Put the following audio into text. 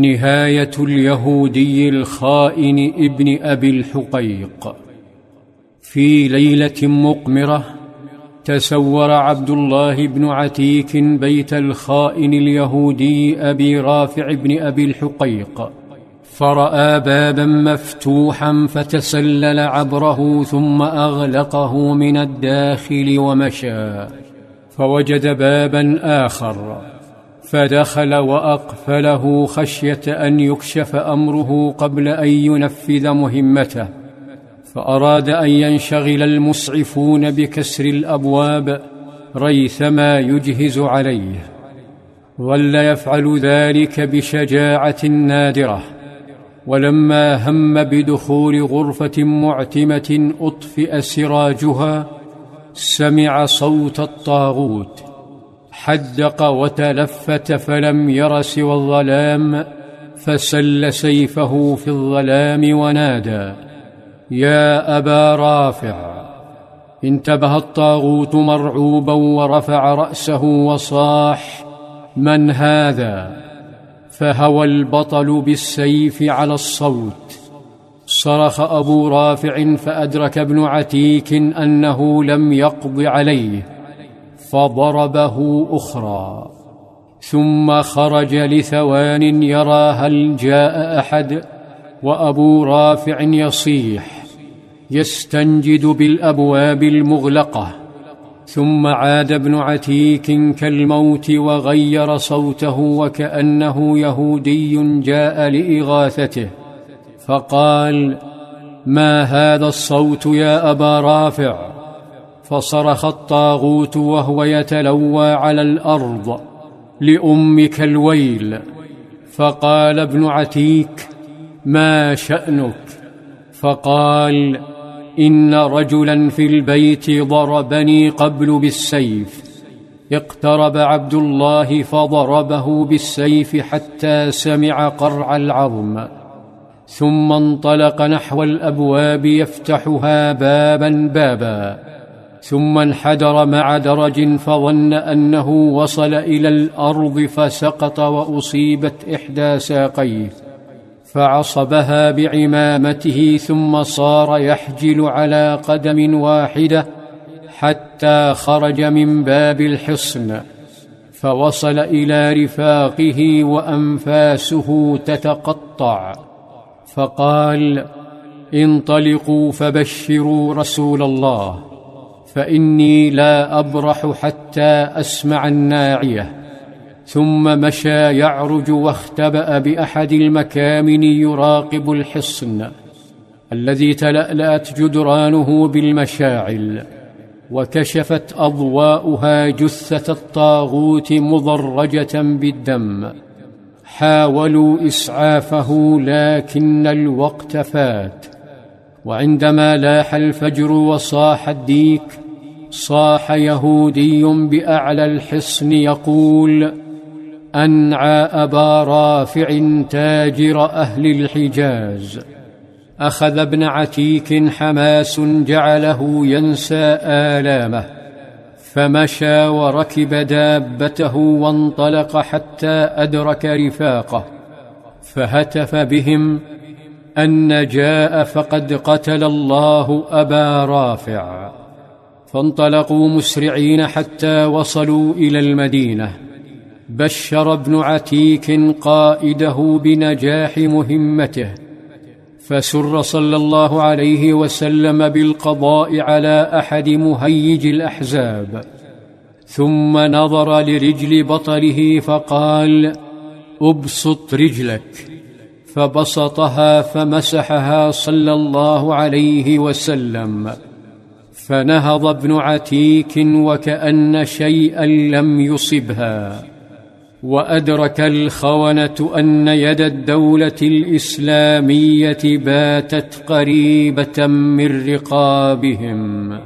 نهاية اليهودي الخائن ابن أبي الحقيق. في ليلة مقمرة تسور عبد الله بن عتيك بيت الخائن اليهودي أبي رافع بن أبي الحقيق. فرأى بابا مفتوحا فتسلل عبره ثم أغلقه من الداخل ومشى. فوجد بابا آخر. فدخل وأقفله خشية أن يكشف أمره قبل أن ينفذ مهمته فأراد أن ينشغل المسعفون بكسر الأبواب ريثما يجهز عليه ظل يفعل ذلك بشجاعة نادرة ولما هم بدخول غرفة معتمة أطفئ سراجها سمع صوت الطاغوت. حدق وتلفت فلم ير سوى الظلام فسل سيفه في الظلام ونادى يا أبا رافع انتبه الطاغوت مرعوبا ورفع رأسه وصاح من هذا؟ فهوى البطل بالسيف على الصوت صرخ أبو رافع فأدرك ابن عتيك أنه لم يقض عليه فضربه أخرى. ثم خرج لثوان يرى هل جاء أحد؟ وأبو رافع يصيح يستنجد بالأبواب المغلقة. ثم عاد ابن عتيك كالموت وغير صوته وكأنه يهودي جاء لإغاثته. فقال ما هذا الصوت يا أبا رافع؟ فصرخ الطاغوت وهو يتلوى على الأرض لأمك الويل فقال ابن عتيك ما شأنك؟ فقال إن رجلا في البيت ضربني قبل بالسيف اقترب عبد الله فضربه بالسيف حتى سمع قرع العظم ثم انطلق نحو الأبواب يفتحها بابا بابا ثم انحدر مع درج فظن أنه وصل إلى الأرض فسقط وأصيبت إحدى ساقيه فعصبها بعمامته ثم صار يحجل على قدم واحدة حتى خرج من باب الحصن فوصل إلى رفاقه وأنفاسه تتقطع فقال انطلقوا فبشروا رسول الله. فإني لا أبرح حتى أسمع الناعية ثم مشى يعرج واختبأ بأحد المكامن يراقب الحصن الذي تلألأت جدرانه بالمشاعل وكشفت أضواؤها جثة الطاغوت مضرجة بالدم. حاولوا إسعافه لكن الوقت فات. وعندما لاح الفجر وصاح الديك صاح يهودي بأعلى الحصن يقول أنعى أبا رافع تاجر أهل الحجاز. أخذ ابن عتيك حماس جعله ينسى آلامه فمشى وركب دابته وانطلق حتى أدرك رفاقه فهتف بهم أن جاء فقد قتل الله أبا رافع. فانطلقوا مسرعين حتى وصلوا إلى المدينة. بشر ابن عتيك قائده بنجاح مهمته. فسر صلى الله عليه وسلم بالقضاء على أحد مهيج الأحزاب. ثم نظر لرجل بطله فقال أبسط رجلك. فبسطها فمسحها صلى الله عليه وسلم. فنهض ابن عتيك وكأن شيئا لم يصبها. وأدرك الخونة أن يد الدولة الإسلامية باتت قريبة من رقابهم.